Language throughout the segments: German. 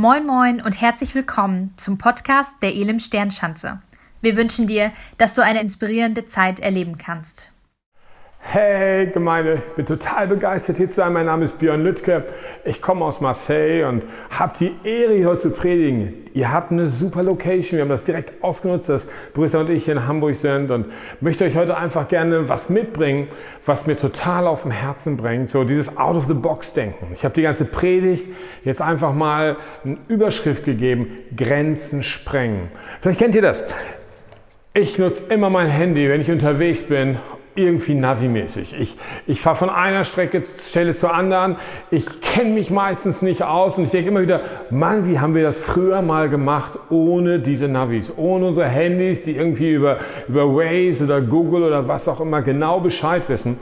Moin Moin und herzlich willkommen zum Podcast der Elim Sternschanze. Wir wünschen dir, dass du eine inspirierende Zeit erleben kannst. Hey Gemeinde, ich bin total begeistert hier zu sein. Mein Name ist Björn Lüttke. Ich komme aus Marseille und habe die Ehre, hier zu predigen. Ihr habt eine super Location. Wir haben das direkt ausgenutzt, dass Brüssel und ich hier in Hamburg sind und möchte euch heute einfach gerne was mitbringen, was mir total auf dem Herzen bringt. So dieses Out-of-the-Box-Denken. Ich habe die ganze Predigt jetzt einfach mal eine Überschrift gegeben, Grenzen sprengen. Vielleicht kennt ihr das. Ich nutze immer mein Handy, wenn ich unterwegs bin irgendwie Navi-mäßig. Ich, ich fahre von einer Strecke, Stelle zur anderen. Ich kenne mich meistens nicht aus und ich denke immer wieder, Mann, wie haben wir das früher mal gemacht ohne diese Navis, ohne unsere Handys, die irgendwie über, über Waze oder Google oder was auch immer genau Bescheid wissen.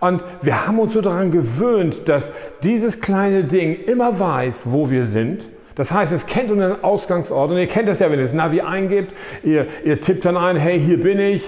Und wir haben uns so daran gewöhnt, dass dieses kleine Ding immer weiß, wo wir sind. Das heißt, es kennt unseren Ausgangsort und ihr kennt das ja, wenn ihr das Navi eingebt, ihr, ihr tippt dann ein, hey, hier bin ich,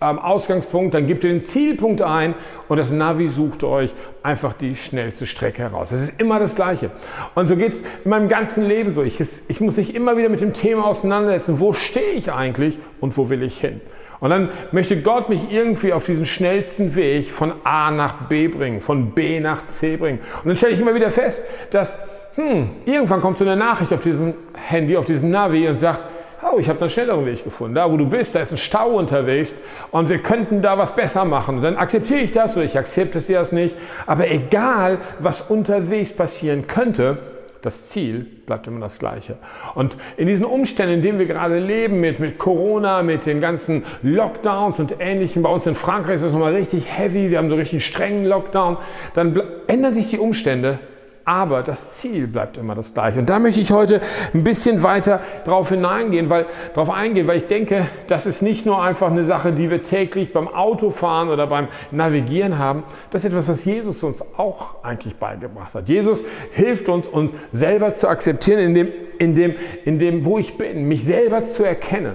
ähm, Ausgangspunkt, dann gebt ihr den Zielpunkt ein und das Navi sucht euch einfach die schnellste Strecke heraus. Es ist immer das Gleiche. Und so geht es in meinem ganzen Leben so. Ich, ich muss mich immer wieder mit dem Thema auseinandersetzen. Wo stehe ich eigentlich und wo will ich hin? Und dann möchte Gott mich irgendwie auf diesen schnellsten Weg von A nach B bringen, von B nach C bringen. Und dann stelle ich immer wieder fest, dass hm, irgendwann kommt so eine Nachricht auf diesem Handy, auf diesem Navi und sagt, oh, ich habe einen schnelleren Weg gefunden. Da, wo du bist, da ist ein Stau unterwegs und wir könnten da was besser machen. Und dann akzeptiere ich das oder ich akzeptiere das nicht. Aber egal, was unterwegs passieren könnte, das Ziel bleibt immer das gleiche. Und in diesen Umständen, in denen wir gerade leben, mit, mit Corona, mit den ganzen Lockdowns und Ähnlichem, bei uns in Frankreich ist das nochmal richtig heavy, wir haben so richtig strengen Lockdown, dann ändern sich die Umstände aber das Ziel bleibt immer das gleiche. Und da möchte ich heute ein bisschen weiter drauf hineingehen, weil, drauf eingehen, weil ich denke, das ist nicht nur einfach eine Sache, die wir täglich beim Autofahren oder beim Navigieren haben. Das ist etwas, was Jesus uns auch eigentlich beigebracht hat. Jesus hilft uns, uns selber zu akzeptieren, in dem, in dem, in dem, wo ich bin, mich selber zu erkennen.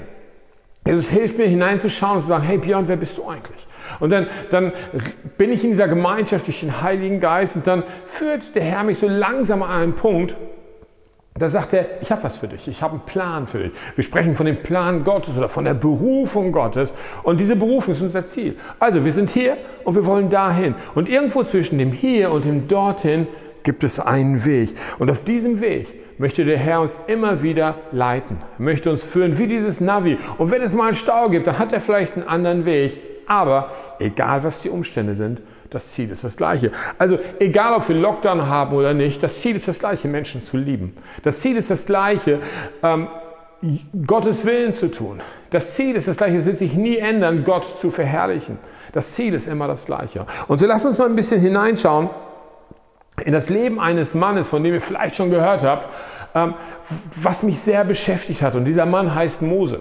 Jesus hilft mir hineinzuschauen und zu sagen, hey Björn, wer bist du eigentlich? Und dann, dann bin ich in dieser Gemeinschaft durch den Heiligen Geist und dann führt der Herr mich so langsam an einen Punkt, da sagt er, ich habe was für dich, ich habe einen Plan für dich. Wir sprechen von dem Plan Gottes oder von der Berufung Gottes und diese Berufung ist unser Ziel. Also wir sind hier und wir wollen dahin. Und irgendwo zwischen dem Hier und dem Dorthin gibt es einen Weg. Und auf diesem Weg möchte der Herr uns immer wieder leiten, möchte uns führen wie dieses Navi. Und wenn es mal einen Stau gibt, dann hat er vielleicht einen anderen Weg. Aber egal was die Umstände sind, das Ziel ist das gleiche. Also egal, ob wir Lockdown haben oder nicht, das Ziel ist das gleiche, Menschen zu lieben. Das Ziel ist das gleiche, ähm, Gottes Willen zu tun. Das Ziel ist das gleiche, es wird sich nie ändern, Gott zu verherrlichen. Das Ziel ist immer das gleiche. Und so lasst uns mal ein bisschen hineinschauen in das Leben eines Mannes, von dem ihr vielleicht schon gehört habt, ähm, was mich sehr beschäftigt hat. Und dieser Mann heißt Mose.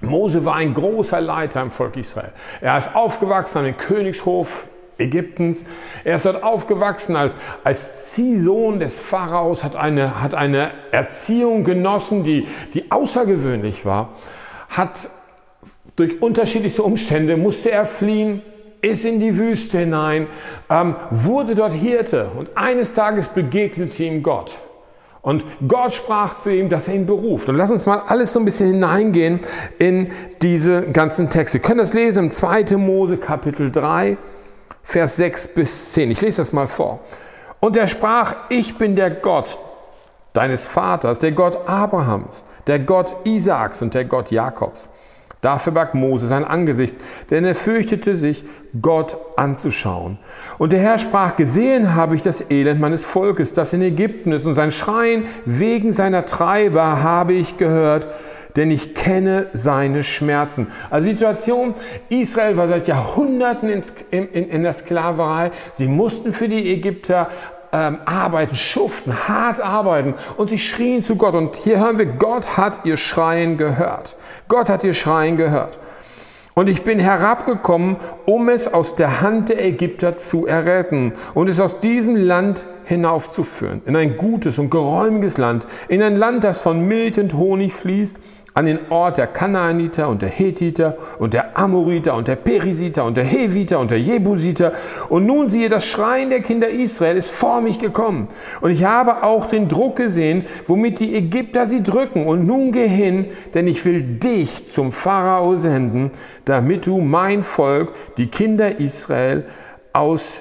Mose war ein großer Leiter im Volk Israel. Er ist aufgewachsen an den Königshof Ägyptens. Er ist dort aufgewachsen als, als Ziehsohn des Pharaos, hat eine, hat eine Erziehung genossen, die, die außergewöhnlich war, hat durch unterschiedlichste Umstände musste er fliehen, ist in die Wüste hinein, ähm, wurde dort Hirte und eines Tages begegnete ihm Gott. Und Gott sprach zu ihm, dass er ihn beruft. Und lass uns mal alles so ein bisschen hineingehen in diese ganzen Texte. Wir können das lesen im 2. Mose Kapitel 3, Vers 6 bis 10. Ich lese das mal vor. Und er sprach, ich bin der Gott deines Vaters, der Gott Abrahams, der Gott Isaaks und der Gott Jakobs. Da verbarg Mose sein Angesicht, denn er fürchtete sich, Gott anzuschauen. Und der Herr sprach, gesehen habe ich das Elend meines Volkes, das in Ägypten ist, und sein Schreien wegen seiner Treiber habe ich gehört, denn ich kenne seine Schmerzen. Also Situation, Israel war seit Jahrhunderten in, in, in der Sklaverei. Sie mussten für die Ägypter ähm, arbeiten, schuften, hart arbeiten und sie schrien zu Gott. Und hier hören wir, Gott hat ihr Schreien gehört. Gott hat ihr Schreien gehört. Und ich bin herabgekommen, um es aus der Hand der Ägypter zu erretten und es aus diesem Land hinaufzuführen, in ein gutes und geräumiges Land, in ein Land, das von Milch und Honig fließt, an den Ort der Kanaaniter und der Hethiter und der Amoriter und der Perisiter und der Heviter und der Jebusiter. Und nun siehe, das Schreien der Kinder Israel ist vor mich gekommen. Und ich habe auch den Druck gesehen, womit die Ägypter sie drücken. Und nun geh hin, denn ich will dich zum Pharao senden, damit du mein Volk, die Kinder Israel, aus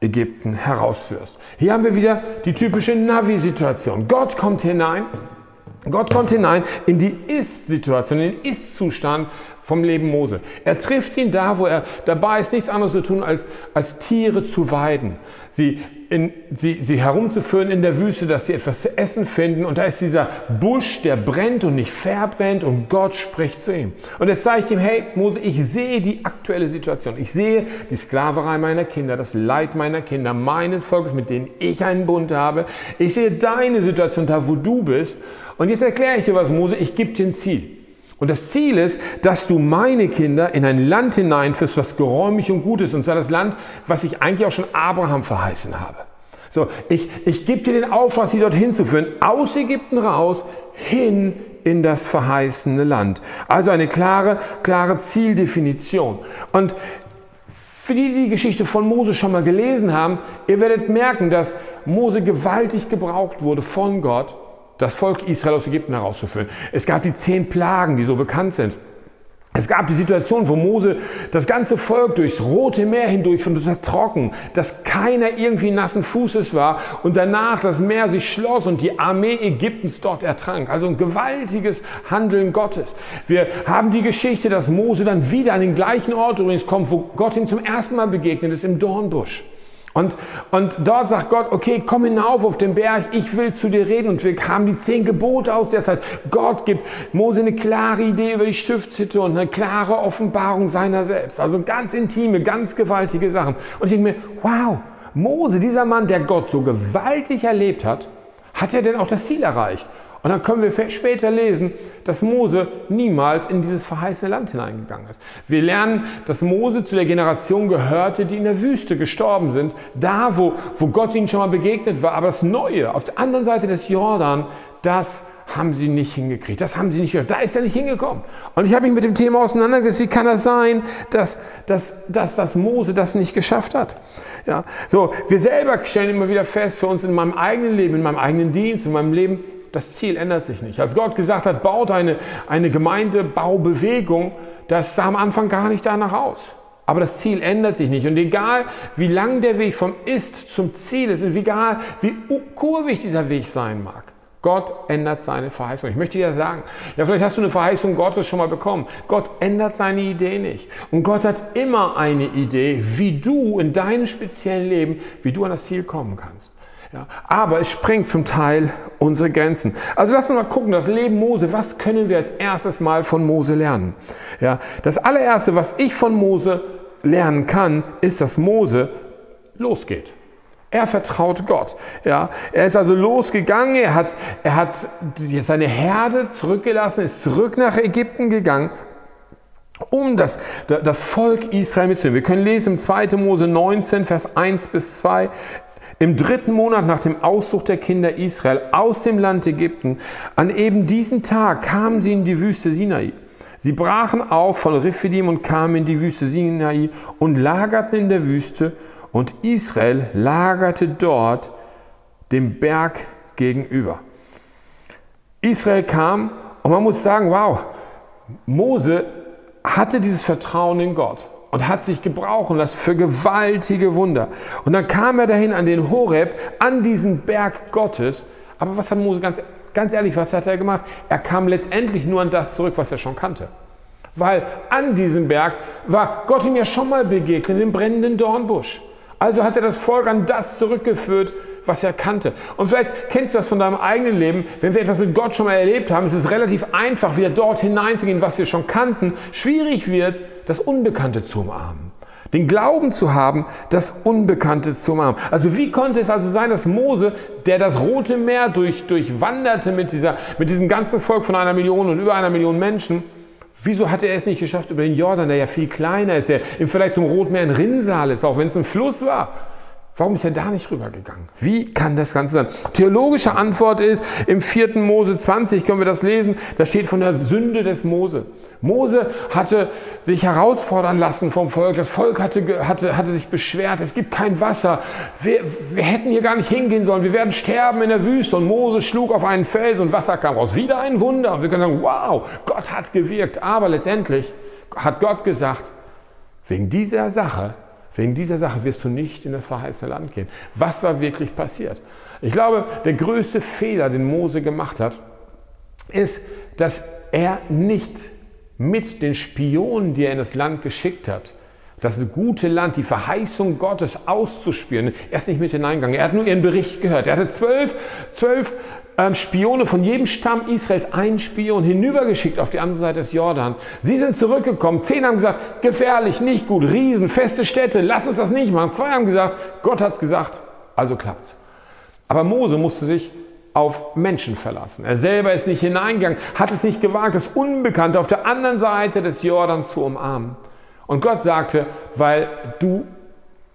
Ägypten herausführst. Hier haben wir wieder die typische Navi-Situation. Gott kommt hinein Gott kommt hinein in die Ist-Situation, in den Ist-Zustand vom Leben Mose. Er trifft ihn da, wo er dabei ist, nichts anderes zu tun, als, als Tiere zu weiden. Sie, in, sie, sie herumzuführen in der Wüste, dass sie etwas zu essen finden. Und da ist dieser Busch, der brennt und nicht verbrennt und Gott spricht zu ihm. Und er zeigt ihm, hey Mose, ich sehe die aktuelle Situation. Ich sehe die Sklaverei meiner Kinder, das Leid meiner Kinder, meines Volkes, mit denen ich einen Bund habe. Ich sehe deine Situation da, wo du bist. Und jetzt erkläre ich dir was, Mose, ich gebe dir ein Ziel. Und das Ziel ist, dass du meine Kinder in ein Land hineinführst, was geräumig und gut ist. Und zwar das Land, was ich eigentlich auch schon Abraham verheißen habe. So, ich, ich gebe dir den Auftrag, sie dorthin zu führen, aus Ägypten raus, hin in das verheißene Land. Also eine klare, klare Zieldefinition. Und für die, die die Geschichte von Mose schon mal gelesen haben, ihr werdet merken, dass Mose gewaltig gebraucht wurde von Gott, das Volk Israel aus Ägypten herauszuführen. Es gab die zehn Plagen, die so bekannt sind. Es gab die Situation, wo Mose das ganze Volk durchs Rote Meer hindurch von das trocken, dass keiner irgendwie nassen Fußes war und danach das Meer sich schloss und die Armee Ägyptens dort ertrank. Also ein gewaltiges Handeln Gottes. Wir haben die Geschichte, dass Mose dann wieder an den gleichen Ort übrigens kommt, wo Gott ihm zum ersten Mal begegnet ist, im Dornbusch. Und, und dort sagt Gott, okay, komm hinauf auf den Berg, ich will zu dir reden. Und wir haben die zehn Gebote aus der Zeit. Gott gibt Mose eine klare Idee über die Stiftshütte und eine klare Offenbarung seiner selbst. Also ganz intime, ganz gewaltige Sachen. Und ich denke mir, wow, Mose, dieser Mann, der Gott so gewaltig erlebt hat, hat er denn auch das Ziel erreicht? Und dann können wir später lesen, dass Mose niemals in dieses verheißene Land hineingegangen ist. Wir lernen, dass Mose zu der Generation gehörte, die in der Wüste gestorben sind, da wo, wo Gott ihnen schon mal begegnet war. Aber das Neue, auf der anderen Seite des Jordan, das haben sie nicht hingekriegt. Das haben sie nicht gehört. Da ist er nicht hingekommen. Und ich habe mich mit dem Thema auseinandergesetzt. Wie kann das sein, dass, dass, dass, dass Mose das nicht geschafft hat? Ja, so, wir selber stellen immer wieder fest, für uns in meinem eigenen Leben, in meinem eigenen Dienst, in meinem Leben, das Ziel ändert sich nicht. Als Gott gesagt hat, baut eine, eine Gemeindebaubewegung, das sah am Anfang gar nicht danach aus. Aber das Ziel ändert sich nicht. Und egal, wie lang der Weg vom Ist zum Ziel ist, und egal, wie kurvig dieser Weg sein mag, Gott ändert seine Verheißung. Ich möchte dir sagen, ja, vielleicht hast du eine Verheißung Gottes schon mal bekommen. Gott ändert seine Idee nicht. Und Gott hat immer eine Idee, wie du in deinem speziellen Leben, wie du an das Ziel kommen kannst. Ja, aber es sprengt zum Teil unsere Grenzen. Also lass uns mal gucken, das Leben Mose, was können wir als erstes mal von Mose lernen? Ja, das allererste, was ich von Mose lernen kann, ist, dass Mose losgeht. Er vertraut Gott. Ja, er ist also losgegangen, er hat, er hat seine Herde zurückgelassen, ist zurück nach Ägypten gegangen, um das, das Volk Israel mitzunehmen. Wir können lesen im 2. Mose 19, Vers 1 bis 2. Im dritten Monat nach dem Auszug der Kinder Israel aus dem Land Ägypten, an eben diesem Tag kamen sie in die Wüste Sinai. Sie brachen auf von Rephidim und kamen in die Wüste Sinai und lagerten in der Wüste und Israel lagerte dort dem Berg gegenüber. Israel kam und man muss sagen, wow, Mose hatte dieses Vertrauen in Gott und hat sich gebrauchen lassen für gewaltige Wunder. Und dann kam er dahin an den Horeb, an diesen Berg Gottes. Aber was hat Mose ganz, ganz ehrlich, was hat er gemacht? Er kam letztendlich nur an das zurück, was er schon kannte. Weil an diesem Berg war Gott ihm ja schon mal begegnet, im brennenden Dornbusch. Also hat er das Volk an das zurückgeführt, was er kannte. Und vielleicht kennst du das von deinem eigenen Leben. Wenn wir etwas mit Gott schon mal erlebt haben, ist es relativ einfach, wieder dort hineinzugehen, was wir schon kannten. Schwierig wird, das Unbekannte zu umarmen. Den Glauben zu haben, das Unbekannte zu umarmen. Also wie konnte es also sein, dass Mose, der das Rote Meer durch, durchwanderte mit, dieser, mit diesem ganzen Volk von einer Million und über einer Million Menschen, Wieso hat er es nicht geschafft über den Jordan, der ja viel kleiner ist, der Vergleich zum Roten Meer ein Rinnsal ist, auch wenn es ein Fluss war? Warum ist er da nicht rübergegangen? Wie kann das Ganze sein? Theologische Antwort ist, im 4. Mose 20 können wir das lesen, da steht von der Sünde des Mose. Mose hatte sich herausfordern lassen vom Volk. Das Volk hatte, hatte, hatte sich beschwert, es gibt kein Wasser. Wir, wir hätten hier gar nicht hingehen sollen. Wir werden sterben in der Wüste. Und Mose schlug auf einen Fels und Wasser kam raus. Wieder ein Wunder. Und wir können sagen, wow, Gott hat gewirkt. Aber letztendlich hat Gott gesagt, wegen dieser Sache Wegen dieser Sache wirst du nicht in das verheißene Land gehen. Was war wirklich passiert? Ich glaube, der größte Fehler, den Mose gemacht hat, ist, dass er nicht mit den Spionen, die er in das Land geschickt hat, das gute Land, die Verheißung Gottes auszuspüren, er ist nicht mit hineingegangen. Er hat nur ihren Bericht gehört. Er hatte zwölf, zwölf ähm, Spione von jedem Stamm Israels, einen Spion hinübergeschickt auf die andere Seite des Jordan. Sie sind zurückgekommen. Zehn haben gesagt, gefährlich, nicht gut, Riesen, feste Städte, lass uns das nicht machen. Zwei haben gesagt, Gott hat's gesagt, also klappt's. Aber Mose musste sich auf Menschen verlassen. Er selber ist nicht hineingegangen, hat es nicht gewagt, das Unbekannte auf der anderen Seite des Jordans zu umarmen. Und Gott sagte, weil du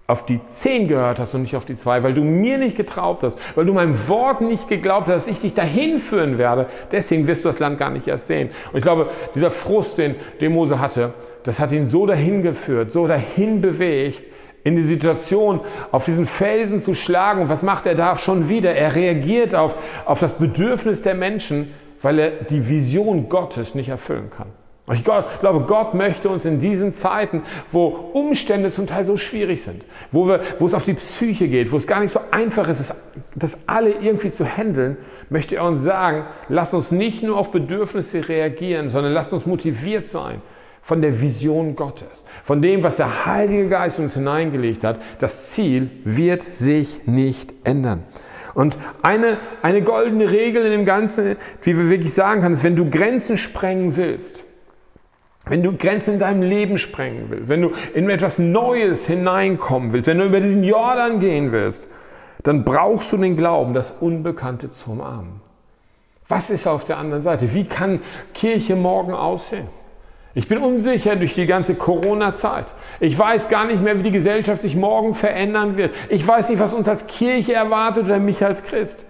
auf die zehn gehört hast und nicht auf die zwei, weil du mir nicht getraut hast, weil du meinem Wort nicht geglaubt hast, dass ich dich dahin führen werde, deswegen wirst du das Land gar nicht erst sehen. Und ich glaube, dieser Frust, den, den Mose hatte, das hat ihn so dahin geführt, so dahin bewegt, in die Situation, auf diesen Felsen zu schlagen. Und was macht er da schon wieder? Er reagiert auf, auf das Bedürfnis der Menschen, weil er die Vision Gottes nicht erfüllen kann. Ich glaube, Gott möchte uns in diesen Zeiten, wo Umstände zum Teil so schwierig sind, wo, wir, wo es auf die Psyche geht, wo es gar nicht so einfach ist, das, alle irgendwie zu handeln, möchte er uns sagen, lass uns nicht nur auf Bedürfnisse reagieren, sondern lass uns motiviert sein von der Vision Gottes, von dem, was der Heilige Geist uns hineingelegt hat. Das Ziel wird sich nicht ändern. Und eine, eine goldene Regel in dem Ganzen, wie wir wirklich sagen können, ist, wenn du Grenzen sprengen willst, wenn du Grenzen in deinem Leben sprengen willst, wenn du in etwas Neues hineinkommen willst, wenn du über diesen Jordan gehen willst, dann brauchst du den Glauben, das Unbekannte zu umarmen. Was ist auf der anderen Seite? Wie kann Kirche morgen aussehen? Ich bin unsicher durch die ganze Corona-Zeit. Ich weiß gar nicht mehr, wie die Gesellschaft sich morgen verändern wird. Ich weiß nicht, was uns als Kirche erwartet oder mich als Christ.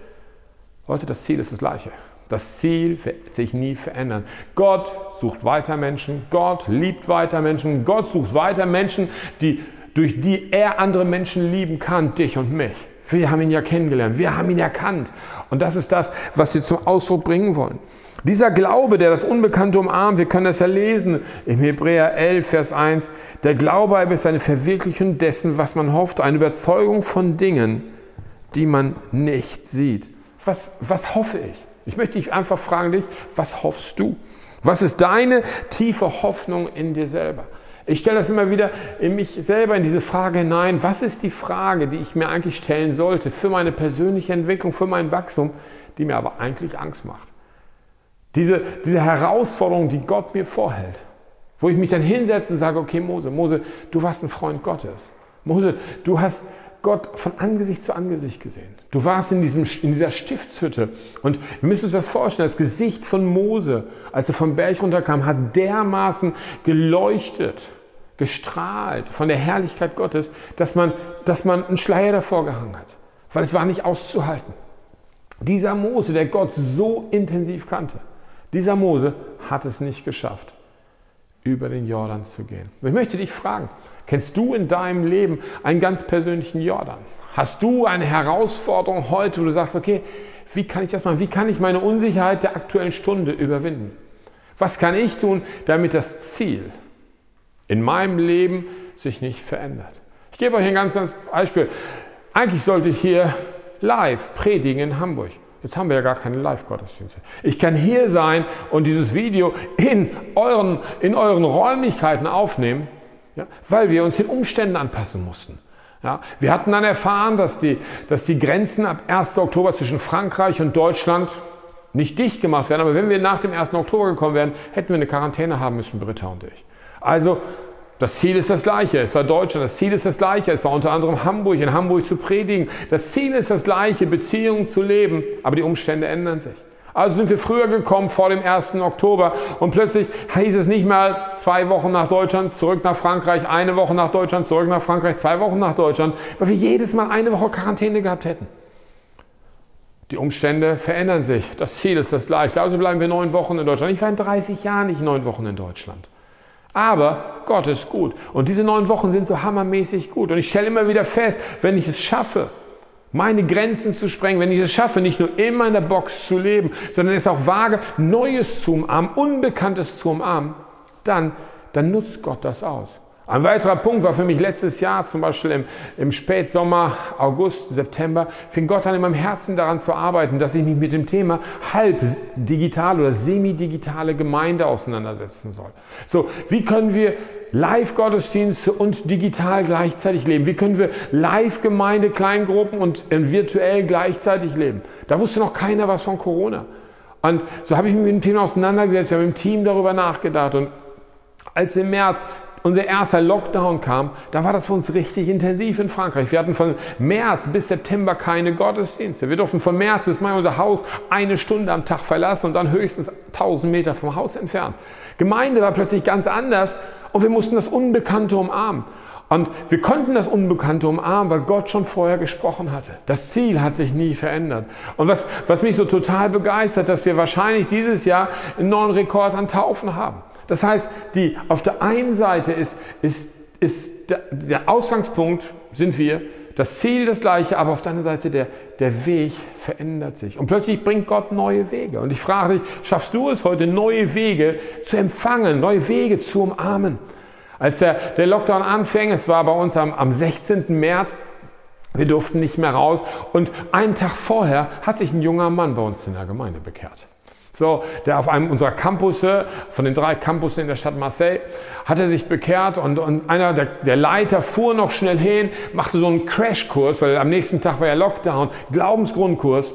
Leute, das Ziel ist das gleiche. Das Ziel wird sich nie verändern. Gott sucht weiter Menschen, Gott liebt weiter Menschen, Gott sucht weiter Menschen, die, durch die er andere Menschen lieben kann, dich und mich. Wir haben ihn ja kennengelernt, wir haben ihn erkannt. Und das ist das, was wir zum Ausdruck bringen wollen. Dieser Glaube, der das Unbekannte umarmt, wir können das ja lesen im Hebräer 11, Vers 1, der Glaube ist eine Verwirklichung dessen, was man hofft, eine Überzeugung von Dingen, die man nicht sieht. Was, was hoffe ich? Ich möchte dich einfach fragen, dich, was hoffst du? Was ist deine tiefe Hoffnung in dir selber? Ich stelle das immer wieder in mich selber in diese Frage hinein. Was ist die Frage, die ich mir eigentlich stellen sollte für meine persönliche Entwicklung, für mein Wachstum, die mir aber eigentlich Angst macht? Diese, diese Herausforderung, die Gott mir vorhält, wo ich mich dann hinsetze und sage, okay Mose, Mose, du warst ein Freund Gottes. Mose, du hast, Gott von Angesicht zu Angesicht gesehen. Du warst in, diesem, in dieser Stiftshütte und wir müssen uns das vorstellen, das Gesicht von Mose, als er vom Berg runterkam, hat dermaßen geleuchtet, gestrahlt von der Herrlichkeit Gottes, dass man, dass man einen Schleier davor gehangen hat, weil es war nicht auszuhalten. Dieser Mose, der Gott so intensiv kannte, dieser Mose hat es nicht geschafft, über den Jordan zu gehen. Ich möchte dich fragen, Kennst du in deinem Leben einen ganz persönlichen Jordan? Hast du eine Herausforderung heute, wo du sagst, okay, wie kann ich das machen? Wie kann ich meine Unsicherheit der aktuellen Stunde überwinden? Was kann ich tun, damit das Ziel in meinem Leben sich nicht verändert? Ich gebe euch ein ganz, ganz Beispiel. Eigentlich sollte ich hier live predigen in Hamburg. Jetzt haben wir ja gar keine Live-Gottesdienste. Ich kann hier sein und dieses Video in euren, in euren Räumlichkeiten aufnehmen ja, weil wir uns den Umständen anpassen mussten. Ja, wir hatten dann erfahren, dass die, dass die Grenzen ab 1. Oktober zwischen Frankreich und Deutschland nicht dicht gemacht werden. Aber wenn wir nach dem 1. Oktober gekommen wären, hätten wir eine Quarantäne haben müssen, Britta und ich. Also, das Ziel ist das gleiche. Es war Deutschland. Das Ziel ist das gleiche. Es war unter anderem Hamburg, in Hamburg zu predigen. Das Ziel ist das gleiche, Beziehungen zu leben. Aber die Umstände ändern sich. Also sind wir früher gekommen vor dem 1. Oktober und plötzlich hieß es nicht mehr zwei Wochen nach Deutschland, zurück nach Frankreich, eine Woche nach Deutschland, zurück nach Frankreich, zwei Wochen nach Deutschland, weil wir jedes Mal eine Woche Quarantäne gehabt hätten. Die Umstände verändern sich. Das Ziel ist das gleiche. Also bleiben wir neun Wochen in Deutschland. Ich war in 30 Jahren nicht neun Wochen in Deutschland. Aber Gott ist gut. Und diese neun Wochen sind so hammermäßig gut. Und ich stelle immer wieder fest, wenn ich es schaffe, meine Grenzen zu sprengen, wenn ich es schaffe, nicht nur in meiner Box zu leben, sondern es auch wage, Neues zu umarmen, Unbekanntes zu umarmen, dann, dann nutzt Gott das aus. Ein weiterer Punkt war für mich letztes Jahr, zum Beispiel im, im Spätsommer, August, September, fing Gott an in meinem Herzen daran zu arbeiten, dass ich mich mit dem Thema halb digital oder semi-digitale Gemeinde auseinandersetzen soll. So, wie können wir Live-Gottesdienste und digital gleichzeitig leben? Wie können wir Live-Gemeinde, Kleingruppen und virtuell gleichzeitig leben? Da wusste noch keiner was von Corona. Und so habe ich mich mit dem Thema auseinandergesetzt, wir haben im Team darüber nachgedacht und als im März unser erster Lockdown kam, da war das für uns richtig intensiv in Frankreich. Wir hatten von März bis September keine Gottesdienste. Wir durften von März bis Mai unser Haus eine Stunde am Tag verlassen und dann höchstens 1000 Meter vom Haus entfernt. Gemeinde war plötzlich ganz anders und wir mussten das Unbekannte umarmen. Und wir konnten das Unbekannte umarmen, weil Gott schon vorher gesprochen hatte. Das Ziel hat sich nie verändert. Und was, was mich so total begeistert, dass wir wahrscheinlich dieses Jahr einen neuen Rekord an Taufen haben. Das heißt, die, auf der einen Seite ist, ist, ist der, der Ausgangspunkt, sind wir, das Ziel das gleiche, aber auf der anderen Seite der, der Weg verändert sich. Und plötzlich bringt Gott neue Wege. Und ich frage dich, schaffst du es heute, neue Wege zu empfangen, neue Wege zu umarmen? Als der, der Lockdown anfing, es war bei uns am, am 16. März, wir durften nicht mehr raus. Und einen Tag vorher hat sich ein junger Mann bei uns in der Gemeinde bekehrt. So, der auf einem unserer Campusse, von den drei Campussen in der Stadt Marseille, hat er sich bekehrt und, und einer der, der Leiter fuhr noch schnell hin, machte so einen Crashkurs, weil am nächsten Tag war ja Lockdown, Glaubensgrundkurs.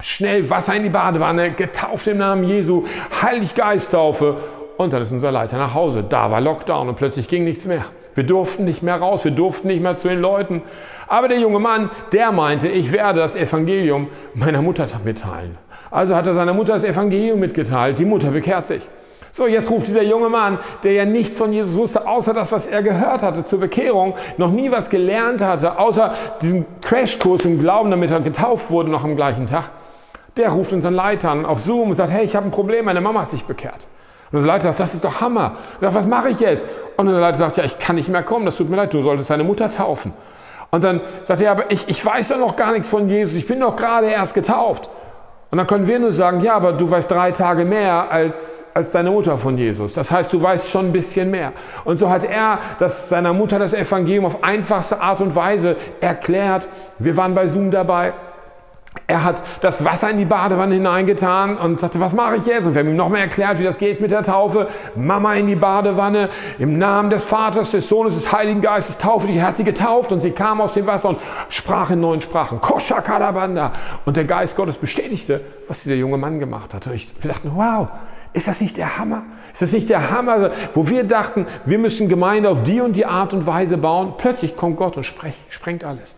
Schnell Wasser in die Badewanne, getauft im Namen Jesu, Heiliggeisttaufe und dann ist unser Leiter nach Hause. Da war Lockdown und plötzlich ging nichts mehr. Wir durften nicht mehr raus, wir durften nicht mehr zu den Leuten. Aber der junge Mann, der meinte, ich werde das Evangelium meiner Mutter mitteilen. Also hat er seiner Mutter das Evangelium mitgeteilt. Die Mutter bekehrt sich. So, jetzt ruft dieser junge Mann, der ja nichts von Jesus wusste, außer das, was er gehört hatte zur Bekehrung, noch nie was gelernt hatte, außer diesen Crashkurs im Glauben, damit er getauft wurde noch am gleichen Tag. Der ruft unseren Leiter an auf Zoom und sagt, hey, ich habe ein Problem, meine Mama hat sich bekehrt. Und unser Leiter sagt, das ist doch Hammer. Und sagt, was mache ich jetzt? Und unser Leiter sagt, ja, ich kann nicht mehr kommen, das tut mir leid, du solltest deine Mutter taufen. Und dann sagt er, aber ich, ich weiß ja noch gar nichts von Jesus, ich bin doch gerade erst getauft. Und dann können wir nur sagen, ja, aber du weißt drei Tage mehr als, als deine Mutter von Jesus. Das heißt, du weißt schon ein bisschen mehr. Und so hat er das, seiner Mutter das Evangelium auf einfachste Art und Weise erklärt. Wir waren bei Zoom dabei. Er hat das Wasser in die Badewanne hineingetan und sagte, was mache ich jetzt? Und wir haben ihm nochmal erklärt, wie das geht mit der Taufe. Mama in die Badewanne, im Namen des Vaters, des Sohnes, des Heiligen Geistes, taufe dich. Er hat sie getauft und sie kam aus dem Wasser und sprach in neuen Sprachen. Kosha Kalabanda. Und der Geist Gottes bestätigte, was dieser junge Mann gemacht hat. Und wir dachten, wow, ist das nicht der Hammer? Ist das nicht der Hammer, wo wir dachten, wir müssen Gemeinde auf die und die Art und Weise bauen? Plötzlich kommt Gott und sprengt alles.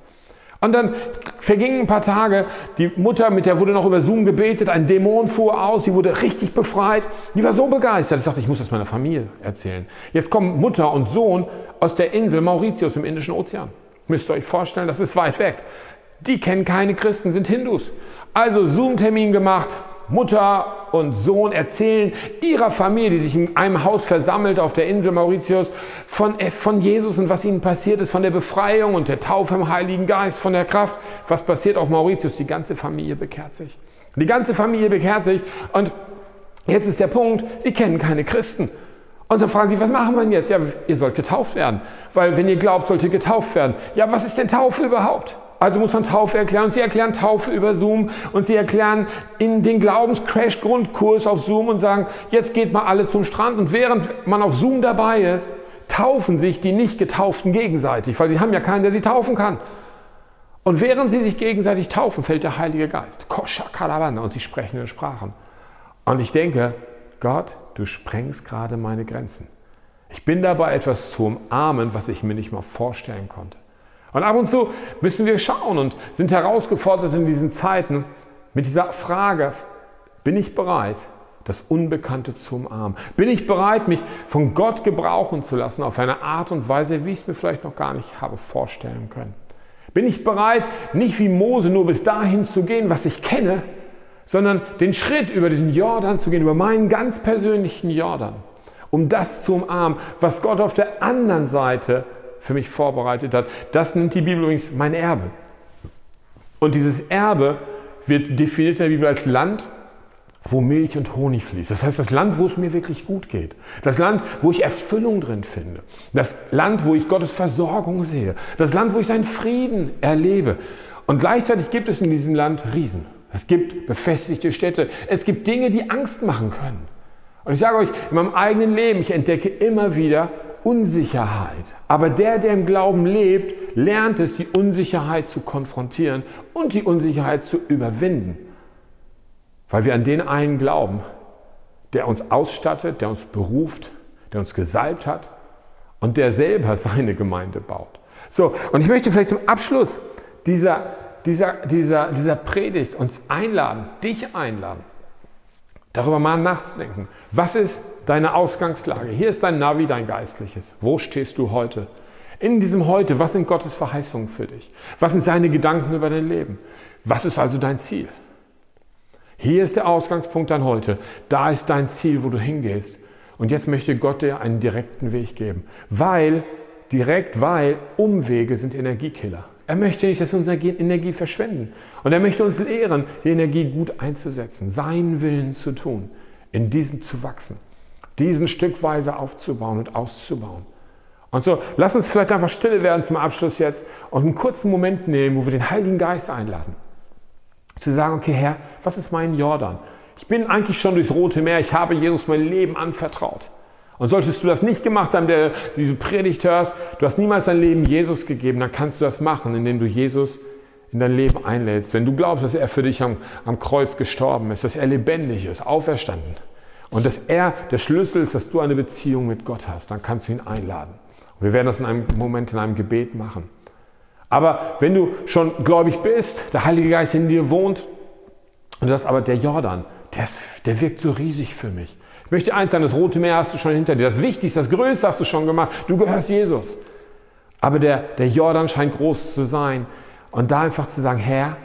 Und dann vergingen ein paar Tage, die Mutter, mit der wurde noch über Zoom gebetet, ein Dämon fuhr aus, sie wurde richtig befreit. Die war so begeistert, ich dachte, ich muss das meiner Familie erzählen. Jetzt kommen Mutter und Sohn aus der Insel Mauritius im Indischen Ozean. Müsst ihr euch vorstellen, das ist weit weg. Die kennen keine Christen, sind Hindus. Also Zoom-Termin gemacht, Mutter und Sohn erzählen ihrer Familie, die sich in einem Haus versammelt auf der Insel Mauritius, von, äh, von Jesus und was ihnen passiert ist, von der Befreiung und der Taufe im Heiligen Geist, von der Kraft. Was passiert auf Mauritius? Die ganze Familie bekehrt sich. Die ganze Familie bekehrt sich und jetzt ist der Punkt, sie kennen keine Christen. Und dann fragen sie, was machen wir jetzt? Ja, ihr sollt getauft werden. Weil wenn ihr glaubt, sollt ihr getauft werden. Ja, was ist denn Taufe überhaupt? Also muss man Taufe erklären. Sie erklären Taufe über Zoom und sie erklären in den Glaubenscrash-Grundkurs auf Zoom und sagen, jetzt geht mal alle zum Strand. Und während man auf Zoom dabei ist, taufen sich die nicht getauften gegenseitig, weil sie haben ja keinen, der sie taufen kann. Und während sie sich gegenseitig taufen, fällt der Heilige Geist. Kosha Kalabanda und sie sprechen in Sprachen. Und ich denke, Gott, du sprengst gerade meine Grenzen. Ich bin dabei, etwas zu umarmen, was ich mir nicht mal vorstellen konnte. Und ab und zu müssen wir schauen und sind herausgefordert in diesen Zeiten mit dieser Frage, Bin ich bereit, das Unbekannte zu umarmen? Bin ich bereit, mich von Gott gebrauchen zu lassen auf eine Art und Weise, wie ich es mir vielleicht noch gar nicht habe vorstellen können? Bin ich bereit, nicht wie Mose nur bis dahin zu gehen, was ich kenne, sondern den Schritt über diesen Jordan zu gehen, über meinen ganz persönlichen Jordan, um das zu umarmen, was Gott auf der anderen Seite für mich vorbereitet hat. Das nennt die Bibel übrigens mein Erbe. Und dieses Erbe wird definiert in der Bibel als Land, wo Milch und Honig fließt. Das heißt, das Land, wo es mir wirklich gut geht. Das Land, wo ich Erfüllung drin finde. Das Land, wo ich Gottes Versorgung sehe. Das Land, wo ich seinen Frieden erlebe. Und gleichzeitig gibt es in diesem Land Riesen. Es gibt befestigte Städte. Es gibt Dinge, die Angst machen können. Und ich sage euch, in meinem eigenen Leben, ich entdecke immer wieder Unsicherheit. Aber der, der im Glauben lebt, lernt es, die Unsicherheit zu konfrontieren und die Unsicherheit zu überwinden. Weil wir an den einen glauben, der uns ausstattet, der uns beruft, der uns gesalbt hat und der selber seine Gemeinde baut. So, und ich möchte vielleicht zum Abschluss dieser, dieser, dieser, dieser Predigt uns einladen, dich einladen, darüber mal nachzudenken. Was ist deine Ausgangslage? Hier ist dein Navi, dein Geistliches. Wo stehst du heute? In diesem Heute, was sind Gottes Verheißungen für dich? Was sind seine Gedanken über dein Leben? Was ist also dein Ziel? Hier ist der Ausgangspunkt dein Heute. Da ist dein Ziel, wo du hingehst. Und jetzt möchte Gott dir einen direkten Weg geben. Weil, direkt, weil Umwege sind Energiekiller. Er möchte nicht, dass wir unsere Energie verschwenden. Und er möchte uns lehren, die Energie gut einzusetzen, seinen Willen zu tun, in diesem zu wachsen, diesen stückweise aufzubauen und auszubauen. Und so, lass uns vielleicht einfach stille werden zum Abschluss jetzt und einen kurzen Moment nehmen, wo wir den Heiligen Geist einladen. Zu sagen, okay Herr, was ist mein Jordan? Ich bin eigentlich schon durchs Rote Meer, ich habe Jesus mein Leben anvertraut. Und solltest du das nicht gemacht haben, der diese Predigt hörst, du hast niemals dein Leben Jesus gegeben, dann kannst du das machen, indem du Jesus in dein Leben einlädst. Wenn du glaubst, dass er für dich am, am Kreuz gestorben ist, dass er lebendig ist, auferstanden und dass er der Schlüssel ist, dass du eine Beziehung mit Gott hast, dann kannst du ihn einladen. Und wir werden das in einem Moment, in einem Gebet machen. Aber wenn du schon gläubig bist, der Heilige Geist in dir wohnt und das aber der Jordan, der, ist, der wirkt so riesig für mich. Ich möchte eins sagen, das Rote Meer hast du schon hinter dir. Das Wichtigste, das Größte hast du schon gemacht. Du gehörst Jesus. Aber der, der Jordan scheint groß zu sein. Und da einfach zu sagen, Herr,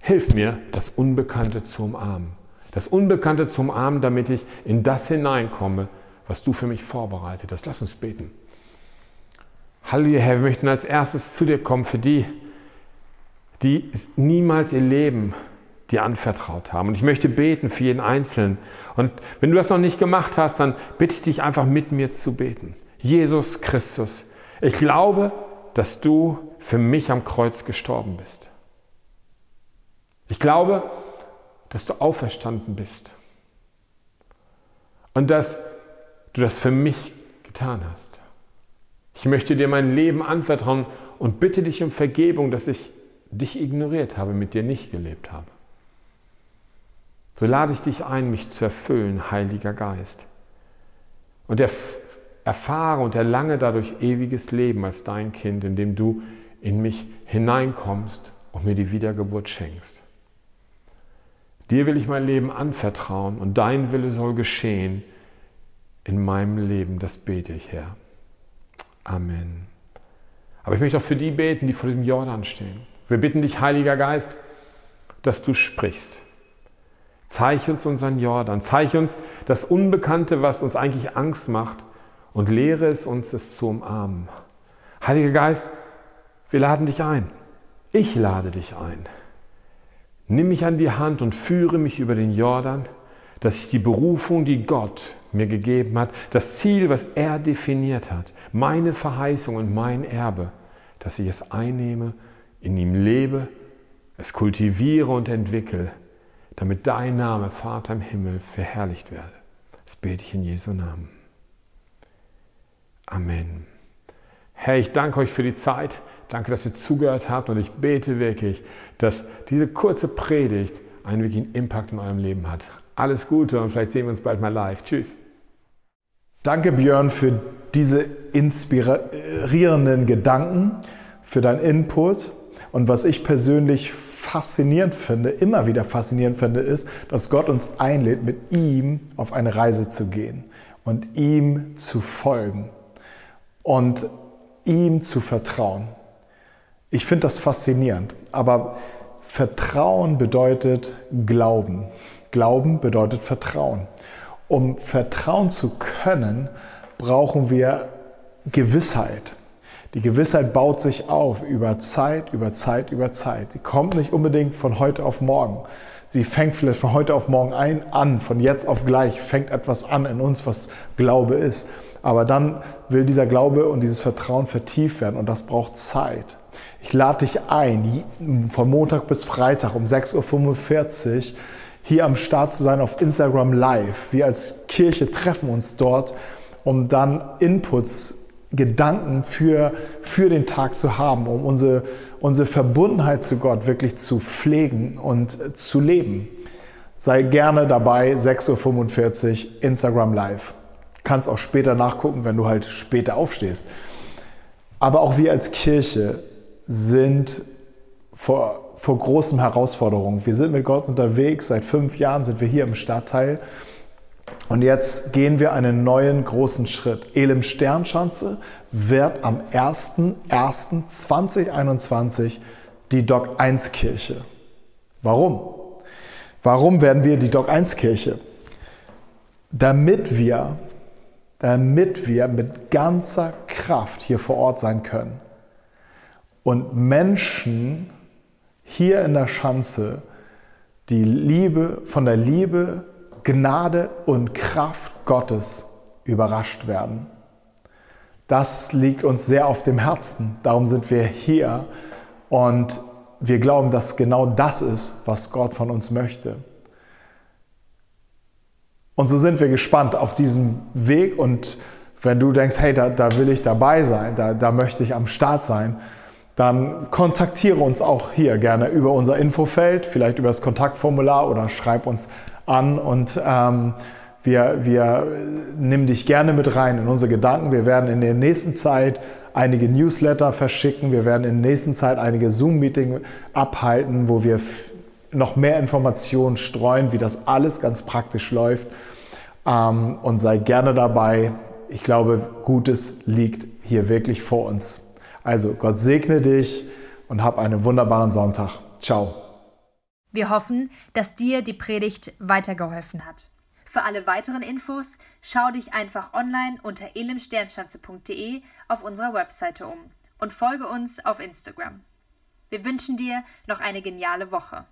hilf mir, das Unbekannte zu umarmen. Das Unbekannte zu umarmen, damit ich in das hineinkomme, was du für mich vorbereitet hast. Lass uns beten. Halleluja, Herr, wir möchten als erstes zu dir kommen für die, die niemals ihr Leben dir anvertraut haben. Und ich möchte beten für jeden Einzelnen. Und wenn du das noch nicht gemacht hast, dann bitte ich dich einfach mit mir zu beten. Jesus Christus, ich glaube, dass du für mich am Kreuz gestorben bist. Ich glaube, dass du auferstanden bist. Und dass du das für mich getan hast. Ich möchte dir mein Leben anvertrauen und bitte dich um Vergebung, dass ich dich ignoriert habe, mit dir nicht gelebt habe. So lade ich dich ein, mich zu erfüllen, Heiliger Geist. Und erfahre und erlange dadurch ewiges Leben als dein Kind, indem du in mich hineinkommst und mir die Wiedergeburt schenkst. Dir will ich mein Leben anvertrauen und dein Wille soll geschehen in meinem Leben. Das bete ich, Herr. Amen. Aber ich möchte auch für die beten, die vor diesem Jordan stehen. Wir bitten dich, Heiliger Geist, dass du sprichst Zeig uns unseren Jordan, zeig uns das Unbekannte, was uns eigentlich Angst macht und lehre es uns, es zu umarmen. Heiliger Geist, wir laden dich ein. Ich lade dich ein. Nimm mich an die Hand und führe mich über den Jordan, dass ich die Berufung, die Gott mir gegeben hat, das Ziel, was er definiert hat, meine Verheißung und mein Erbe, dass ich es einnehme, in ihm lebe, es kultiviere und entwickle damit dein Name, Vater im Himmel, verherrlicht werde. Das bete ich in Jesu Namen. Amen. Herr, ich danke euch für die Zeit. Danke, dass ihr zugehört habt und ich bete wirklich, dass diese kurze Predigt einen wirklichen Impact in eurem Leben hat. Alles Gute und vielleicht sehen wir uns bald mal live. Tschüss. Danke Björn für diese inspirierenden Gedanken, für deinen Input und was ich persönlich faszinierend finde, immer wieder faszinierend finde, ist, dass Gott uns einlädt, mit ihm auf eine Reise zu gehen und ihm zu folgen und ihm zu vertrauen. Ich finde das faszinierend, aber Vertrauen bedeutet Glauben. Glauben bedeutet Vertrauen. Um vertrauen zu können, brauchen wir Gewissheit. Die Gewissheit baut sich auf über Zeit, über Zeit, über Zeit. Sie kommt nicht unbedingt von heute auf morgen. Sie fängt vielleicht von heute auf morgen ein, an, von jetzt auf gleich fängt etwas an in uns, was Glaube ist. Aber dann will dieser Glaube und dieses Vertrauen vertieft werden und das braucht Zeit. Ich lade dich ein, von Montag bis Freitag um 6.45 Uhr hier am Start zu sein auf Instagram Live. Wir als Kirche treffen uns dort, um dann Inputs, Gedanken für, für den Tag zu haben, um unsere, unsere Verbundenheit zu Gott wirklich zu pflegen und zu leben. Sei gerne dabei, 6.45 Uhr Instagram Live. Kannst auch später nachgucken, wenn du halt später aufstehst. Aber auch wir als Kirche sind vor, vor großen Herausforderungen. Wir sind mit Gott unterwegs, seit fünf Jahren sind wir hier im Stadtteil und jetzt gehen wir einen neuen großen Schritt. Elim Sternschanze wird am 01.01.2021 die Doc 1 Kirche. Warum? Warum werden wir die Doc 1 Kirche? Damit wir, damit wir mit ganzer Kraft hier vor Ort sein können und Menschen hier in der Schanze die Liebe, von der Liebe, Gnade und Kraft Gottes überrascht werden. Das liegt uns sehr auf dem Herzen. Darum sind wir hier und wir glauben, dass genau das ist, was Gott von uns möchte. Und so sind wir gespannt auf diesen Weg und wenn du denkst, hey, da, da will ich dabei sein, da, da möchte ich am Start sein, dann kontaktiere uns auch hier gerne über unser Infofeld, vielleicht über das Kontaktformular oder schreib uns an und ähm, wir, wir nehmen dich gerne mit rein in unsere Gedanken. Wir werden in der nächsten Zeit einige Newsletter verschicken. Wir werden in der nächsten Zeit einige Zoom-Meetings abhalten, wo wir noch mehr Informationen streuen, wie das alles ganz praktisch läuft. Ähm, und sei gerne dabei. Ich glaube, Gutes liegt hier wirklich vor uns. Also Gott segne dich und hab einen wunderbaren Sonntag. Ciao. Wir hoffen, dass dir die Predigt weitergeholfen hat. Für alle weiteren Infos schau dich einfach online unter elimsternschanze.de auf unserer Webseite um und folge uns auf Instagram. Wir wünschen dir noch eine geniale Woche.